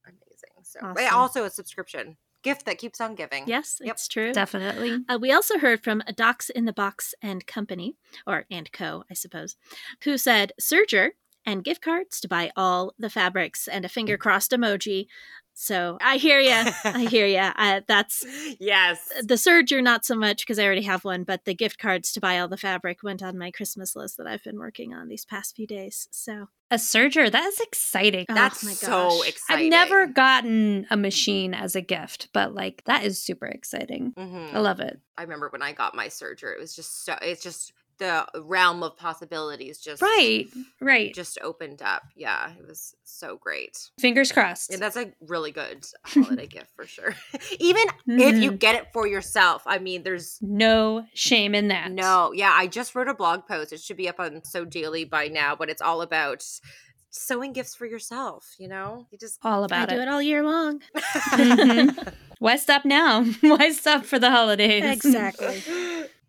so but Awesome. also a subscription gift that keeps on giving Yes, Yep. it's true. Definitely. Uh, we also heard from a Docs in the Box and Company, or and Co, I suppose, who said Serger and gift cards to buy all the fabrics and a finger crossed emoji. So I hear you. I hear ya. Uh, that's yes the Serger, not so much because I already have one, but the gift cards to buy all the fabric went on my Christmas list that I've been working on these past few days. So A serger. That is exciting. Oh that's my so exciting I've never gotten a machine as a gift, but like that is super exciting. Mhm. I love it. i remember when i got my serger it was just so it's just the realm of possibilities just Right, right. just opened up yeah it was so great Fingers crossed. Yeah, that's a really good holiday gift for sure. Even if you Mhm. get it for yourself, I mean, there's no shame in that. no, yeah. I just wrote a blog post. It should be up on Sew Daily by now, but it's all about sewing gifts for yourself. You know, you just All I about do it. it all year long. Mhm. Why stop now? Why stop for the holidays? Exactly.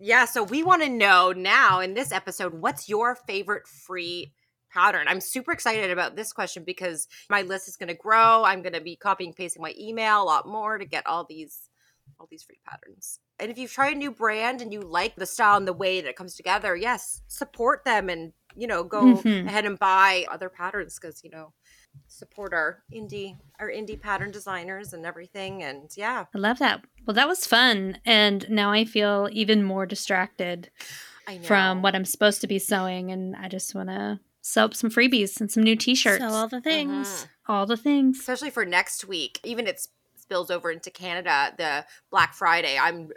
Yeah. So we want to know now in this episode, what's your favorite free pattern? I'm super excited about this question because my list is going to grow. I'm going to be copying pasting my email a lot more to get all these all these free patterns. And if you've tried a new brand and you like the style and the way that it comes together, yes, support them and you know go Mhm. ahead and buy other patterns because you know support our indie our indie pattern designers and everything. And yeah, I love that. Well, that was fun. And now I feel even more distracted I know. from what I'm supposed to be sewing. And I just want to sew up some freebies and some new t shirts. So all the things. Mhm. All the things. especially for next week. Even it spills over into Canada, the Black Friday. I'm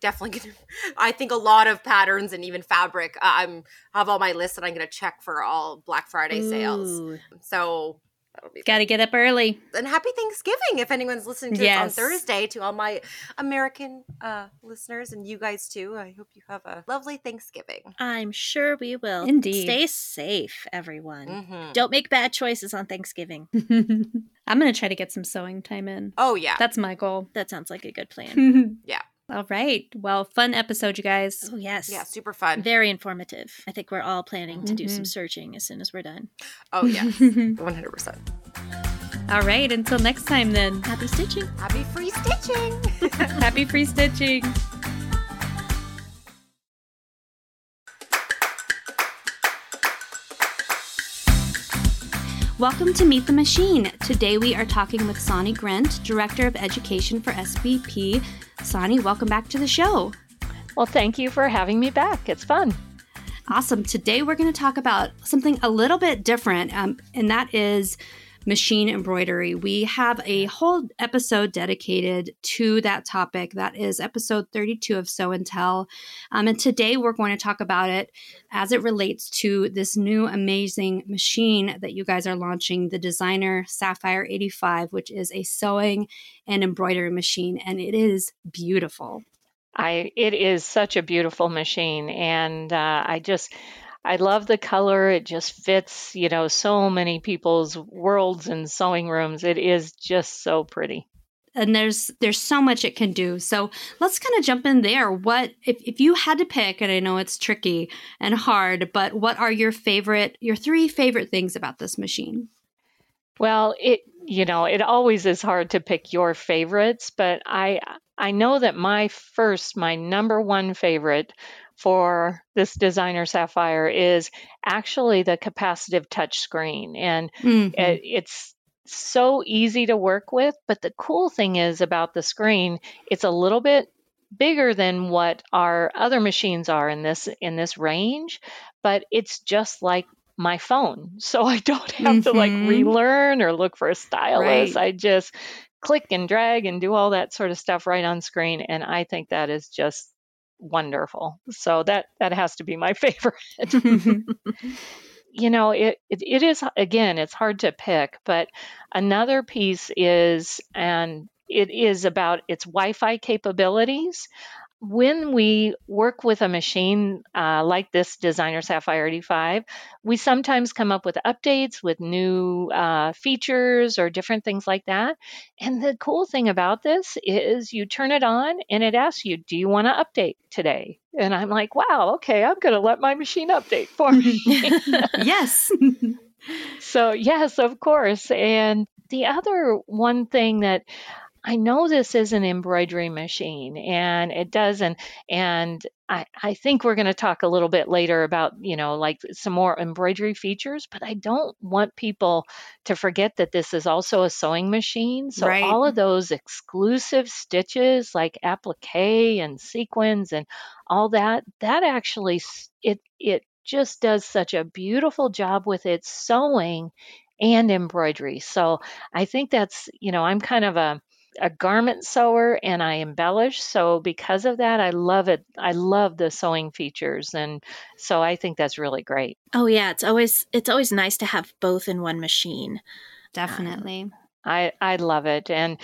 definitely gonna. I think a lot of patterns and even fabric. Uh, I'm have all my lists that I'm gonna check for all Black Friday sales. Ooh. So be Got to get up early. and happy Thanksgiving if anyone's listening to Yes. this on Thursday to all my American uh, listeners and you guys too. I hope you have a lovely Thanksgiving. I'm sure we will. Indeed. Stay safe, everyone. Mhm. Don't make bad choices on Thanksgiving. I'm going to try to get some sewing time in. Oh yeah. That's my goal. That sounds like a good plan. Yeah. All right. Well, fun episode, you guys. oh, yes. yeah, super fun. Very informative. I think we're all planning to do some Mhm. searching as soon as we're done. Oh yeah. 100%. All right. Until next time, then. Happy stitching. Happy free stitching. Happy free stitching. Welcome to Meet the Machine. Today we are talking with Sonny Grant, Director of Education for SVP. Sonny, welcome back to the show. Well, thank you for having me back. It's fun. Awesome. Today we're going to talk about something a little bit different, um, and that is machine embroidery. We have a whole episode dedicated to that topic. That is episode 32 of Sew and Tell. Um, and today we're going to talk about it as it relates to this new amazing machine that you guys are launching, the Designer Sapphire 85, which is a sewing and embroidery machine, and it is beautiful. I it is such a beautiful machine, and uh, I just I love the color. It just fits, you know, so many people's worlds and sewing rooms. It is just so pretty. and there's there's so much it can do so let's kind of jump in there what if, if you had to pick and i know it's tricky and hard but what are your favorite your three favorite things about this machine Well, it you know, it always is hard to pick your favorites, but I I know that my first, my number one favorite for this designer sapphire is actually the capacitive touch screen and Mhm. it, it's so easy to work with but the cool thing is about the screen it's a little bit bigger than what our other machines are in this in this range but it's just like my phone so i don't have to like Mhm. relearn or look for a stylus Right. i just click and drag and do all that sort of stuff right on screen and i think that is just wonderful. So that that has to be my favorite. You know it, it it is again it's hard to pick but another piece is and it is about its wi-fi capabilities when we work with a machine uh, like this designer sapphire 85 we sometimes come up with updates with new uh, features or different things like that. And the cool thing about this is you turn it on and it asks you do you want to update today? And i'm like wow okay i'm going to let my machine update for me. Yes. So, yes, of course. And the other one thing that I know this is an embroidery machine and it does and and I, I think we're going to talk a little bit later about, you know, like some more embroidery features, but I don't want people to forget that this is also a sewing machine. So Right. all of those exclusive stitches like applique and sequins and all that, that actually it it just does such a beautiful job with its sewing and embroidery. So I think that's, you know, I'm kind of a a garment sewer and I embellish. So because of that, I love it. I love the sewing features. And so I think that's really great. Oh yeah, it's always it's always nice to have both in one machine. Um, definitely I, I love it. And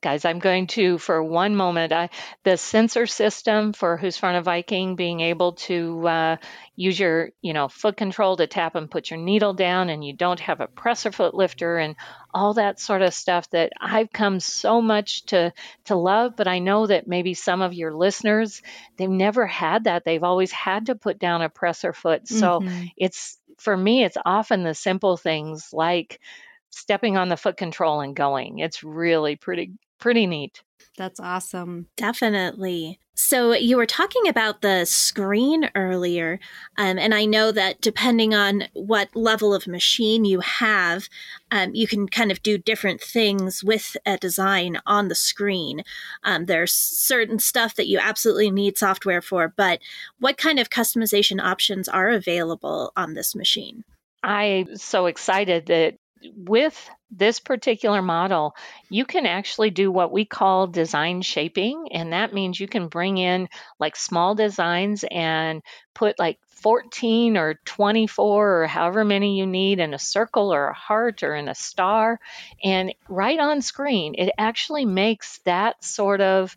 guys, I'm going to, for one moment, I, the sensor system for Husqvarna Viking being able to uh, use your, you know, foot control to tap and put your needle down, and you don't have a presser foot lifter and all that sort of stuff that I've come so much to to love. But I know that maybe some of your listeners they've never had that. They've always had to put down a presser foot. So Mhm. it's for me, it's often the simple things like stepping on the foot control and going. It's really pretty pretty neat. that's awesome Definitely. So you were talking about the screen earlier, um, and I know that depending on what level of machine you have, um, you can kind of do different things with a design on the screen. Um, there's certain stuff that you absolutely need software for, but what kind of customization options are available on this machine? I'm so excited that with this particular model, you can actually do what we call design shaping. And that means you can bring in like small designs and put like 14 or 24 or however many you need in a circle or a heart or in a star. And right on screen, it actually makes that sort of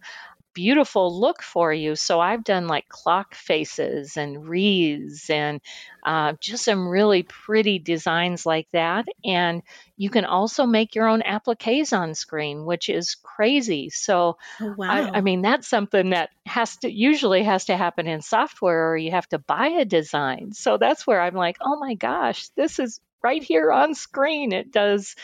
beautiful look for you. So I've done like clock faces and wreaths and uh, just some really pretty designs like that. And you can also make your own appliques on screen, which is crazy. So, Oh, wow. I, I mean, that's something that has to usually has to happen in software or you have to buy a design. So that's where I'm like, oh my gosh, this is right here on screen. It does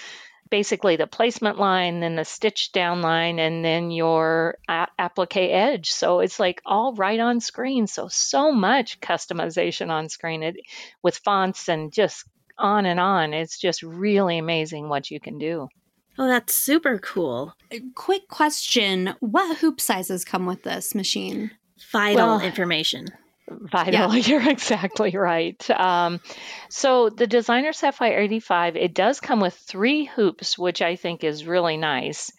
basically the placement line, then the stitch down line, and then your a- applique edge. So it's like all right on screen. So, so much customization on screen it, with fonts and just on and on. It's just really amazing what you can do. oh, that's super cool. Quick question What hoop sizes come with this machine? Vital Well- information. Vital, you're exactly right. Um, so the Designer Sapphire 85, it does come with three hoops, which I think is really nice.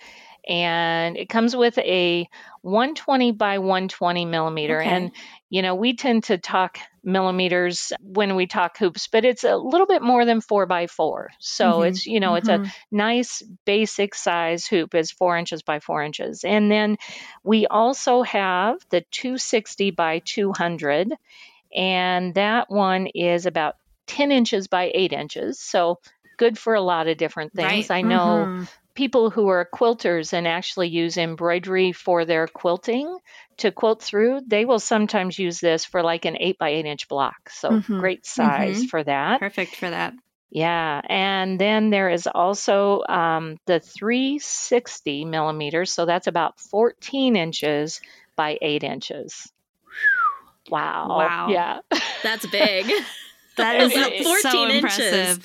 And it comes with a 120 by 120 millimeter. Okay. And, you know, we tend to talk millimeters when we talk hoops, but it's a little bit more than four by four. So Mhm, it's, you know, it's a mhm. nice basic size hoop is four inches by four inches. And then we also have the 260 by 200, and that one is about 10 inches by eight inches. So good for a lot of different things. Right. I know Mhm. People who are quilters and actually use embroidery for their quilting to quilt through, they will sometimes use this for like an eight by eight inch block. So Mhm, great size mhm. for that. Perfect for that. Yeah, and then there is also um, the 360 millimeters, so that's about 14 inches by 8 inches. Wow. Wow. Yeah. That's big. that is It is is. so 14 inches.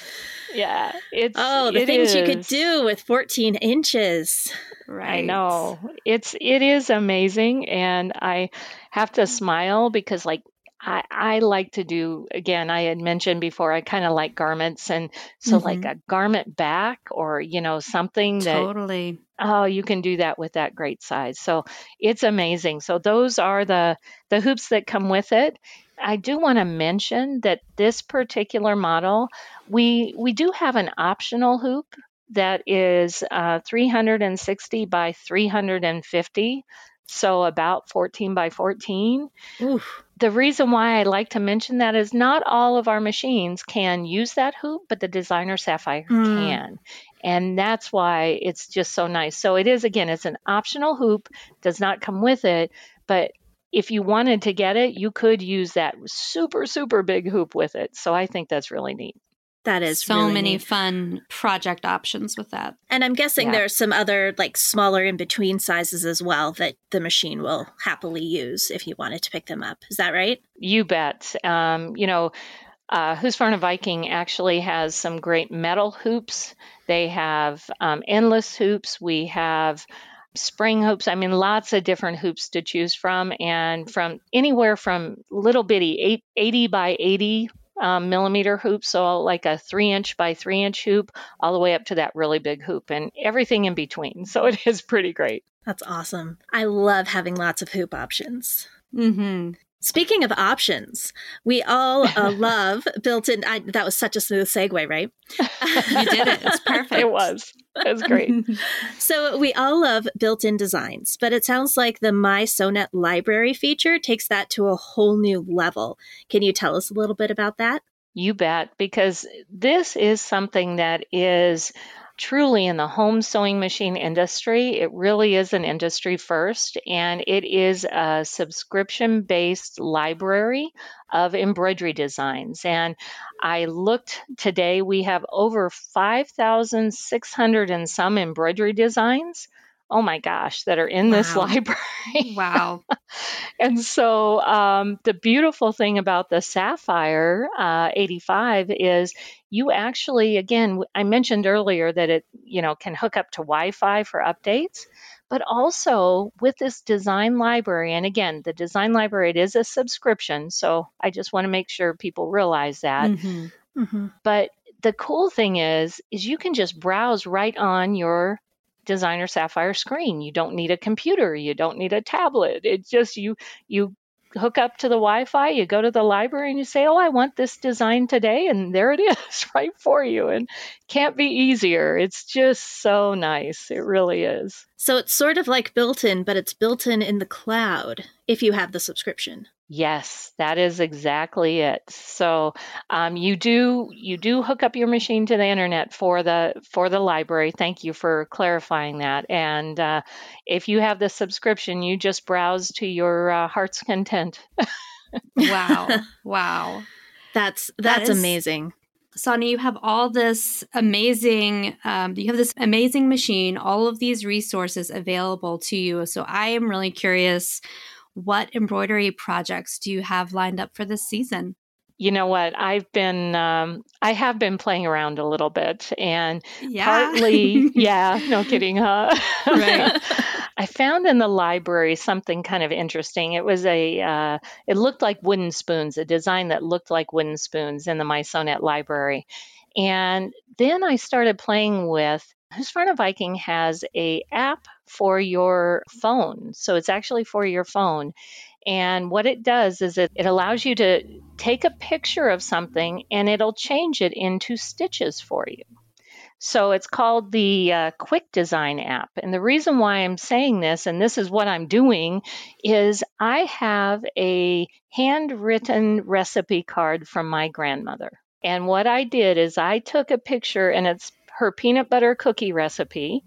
Yeah. It's Oh, the it things you could do with 14 inches. Right. I know. It's it is amazing and I have to smile because like I, I like to do again I had mentioned before I kind of like garments and so like Mhm. a garment back or you know something that Totally. Oh, you can do that with that great size. So it's amazing. So those are the the hoops that come with it. I do want to mention that this particular model, we we do have an optional hoop that is uh, 360 by 350, so about 14 by 14 Oof. the reason why I like to mention that is not all of our machines can use that hoop, but the designer sapphire Hmm. can. And that's why it's just so nice. So it is again, it's an optional hoop, does not come with it, but if you wanted to get it, you could use that super, super big hoop with it. So I think that's really neat. That is so really many neat. fun project options with that. And I'm guessing Yeah. there's some other like smaller in between sizes as well that the machine will happily use if you wanted to pick them up. Is that right? You bet. Um, you know, uh, Husqvarna Viking actually has some great metal hoops. They have um, endless hoops. We have spring hoops. I mean, lots of different hoops to choose from, and from anywhere from little bitty eight, 80 by 80 um, millimeter hoop, so like a three inch by three inch hoop, all the way up to that really big hoop, and everything in between. So it is pretty great. That's awesome. I love having lots of hoop options. Mm-hmm. Speaking of options, we all uh, love built-in. I, that was such a smooth segue, right? You did it. It's perfect. It was. It was great. So we all love built-in designs, but it sounds like the mySewnet library feature takes that to a whole new level. Can you tell us a little bit about that? You bet, because this is something that is truly in the home sewing machine industry. It really is an industry first, and it is a subscription based library of embroidery designs. And I looked today, we have over 5,600 and some embroidery designs. Oh my gosh, that are in this library. wow. And so um, the beautiful thing about the Sapphire uh, 85 is you actually, again, I mentioned earlier that it, you know, can hook up to Wi-Fi for updates, but also with this design library. And again, the design library it is a subscription, so I just want to make sure people realize that Mhm. Mm-hmm. but the cool thing is is you can just browse right on your designer sapphire screen. You don't need a computer. You don't need a tablet. It's just you you hook up to the wi-fi you go to the library and you say oh i want this design today and there it is right for you. And can't be easier. It's just so nice. It really is. So it's sort of like built in but it's built in in the cloud if you have the subscription Yes, that is exactly it. So um, you do you do hook up your machine to the internet for the for the library. Thank you for clarifying that. And uh, if you have the subscription, you just browse to your uh, heart's content. wow, wow, that's that's that is, amazing. Sonny, you have all this amazing, um, you have this amazing machine, all of these resources available to you. So I am really curious what embroidery projects do you have lined up for this season? You know what? I've been, um, I have been playing around a little bit, and yeah. partly, yeah, no kidding, huh? right. I found in the library something kind of interesting. It was a, uh, it looked like wooden spoons, a design that looked like wooden spoons in the mySewnet library. And then I started playing with Husqvarna Viking has a app for your phone. So it's actually for your phone. And what it does is it, it allows you to take a picture of something and it'll change it into stitches for you. So it's called the uh, Quick Design app. And the reason why I'm saying this, and this is what I'm doing, is I have a handwritten recipe card from my grandmother. And what I did is I took a picture, and it's her peanut butter cookie recipe.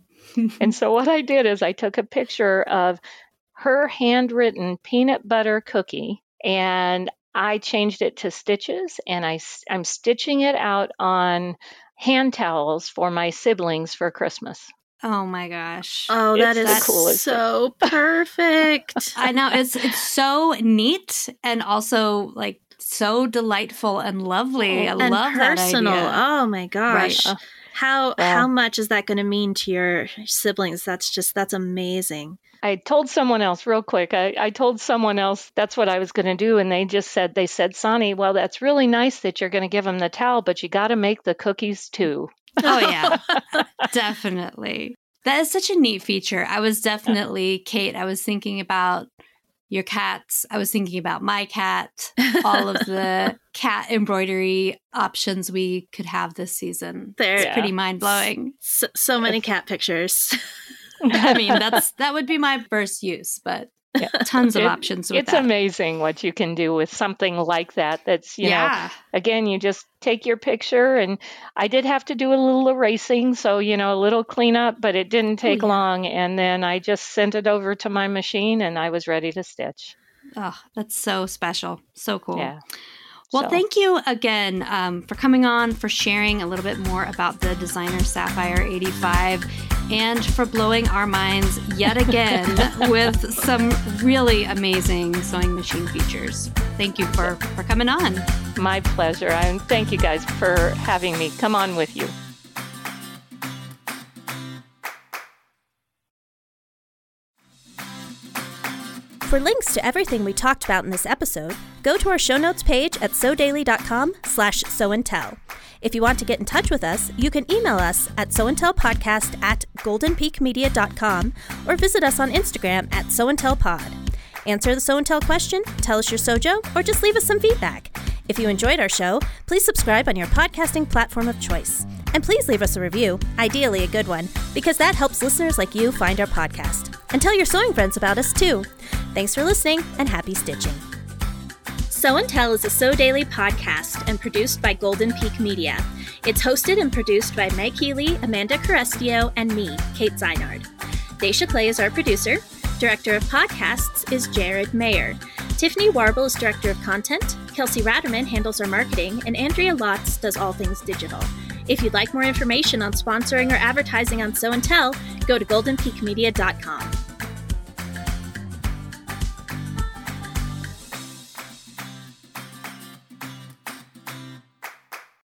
And so what I did is I took a picture of her handwritten peanut butter cookie and I changed it to stitches and I, I'm stitching it out on hand towels for my siblings for Christmas. Oh my gosh. Oh, that it's is coolest so perfect. I know it's it's so neat and also like so delightful and lovely. Oh. I and love personal. that idea. Oh my gosh. Right. How how much is that going to mean to your siblings? That's just that's amazing. I told someone else real quick. I, I told someone else that's what I was going to do, and they just said they said, "Sonny, well, that's really nice that you're going to give them the towel, but you got to make the cookies too." Oh yeah, definitely. That is such a neat feature. I was definitely Kate. I was thinking about your cats. I was thinking about my cat, all of the cat embroidery options we could have this season. They're yeah. pretty mind blowing. So, so, many cat pictures. I mean, that's that would be my first use, but yeah. tons of it, options. it's that. amazing what you can do with something like that. That's you yeah. know, again, you just take your picture, and I did have to do a little erasing, so you know, a little cleanup, but it didn't oh, take oh, yeah. long. And then I just sent it over to my machine, and I was ready to stitch. Oh, that's so special, so cool. Yeah. Well, so. thank you again um, for coming on, for sharing a little bit more about the Designer Sapphire 85, and for blowing our minds yet again with some really amazing sewing machine features. Thank you for, for coming on. My pleasure. And thank you guys for having me come on with you. For links to everything we talked about in this episode, go to our show notes page at sewdaily.com slash sewandtell. If you want to get in touch with us, you can email us at sewandtellpodcast at goldenpeakmedia.com or visit us on Instagram at sewandtellpod. Answer the Sew and Tell question, tell us your sojo, or just leave us some feedback. If you enjoyed our show, please subscribe on your podcasting platform of choice. And please leave us a review, ideally a good one, because that helps listeners like you find our podcast. And tell your sewing friends about us too. Thanks for listening and happy stitching. Sew and Tell is a Sew Daily podcast and produced by Golden Peak Media. It's hosted and produced by Meg Healy, Amanda Carestio, and me, Kate Zeinard. Daisha Clay is our producer. Director of Podcasts is Jared Mayer. Tiffany Warble is Director of Content. Kelsey Ratterman handles our marketing, and Andrea Lotz does all things digital. If you'd like more information on sponsoring or advertising on Sew and Tell, go to goldenpeakmedia.com.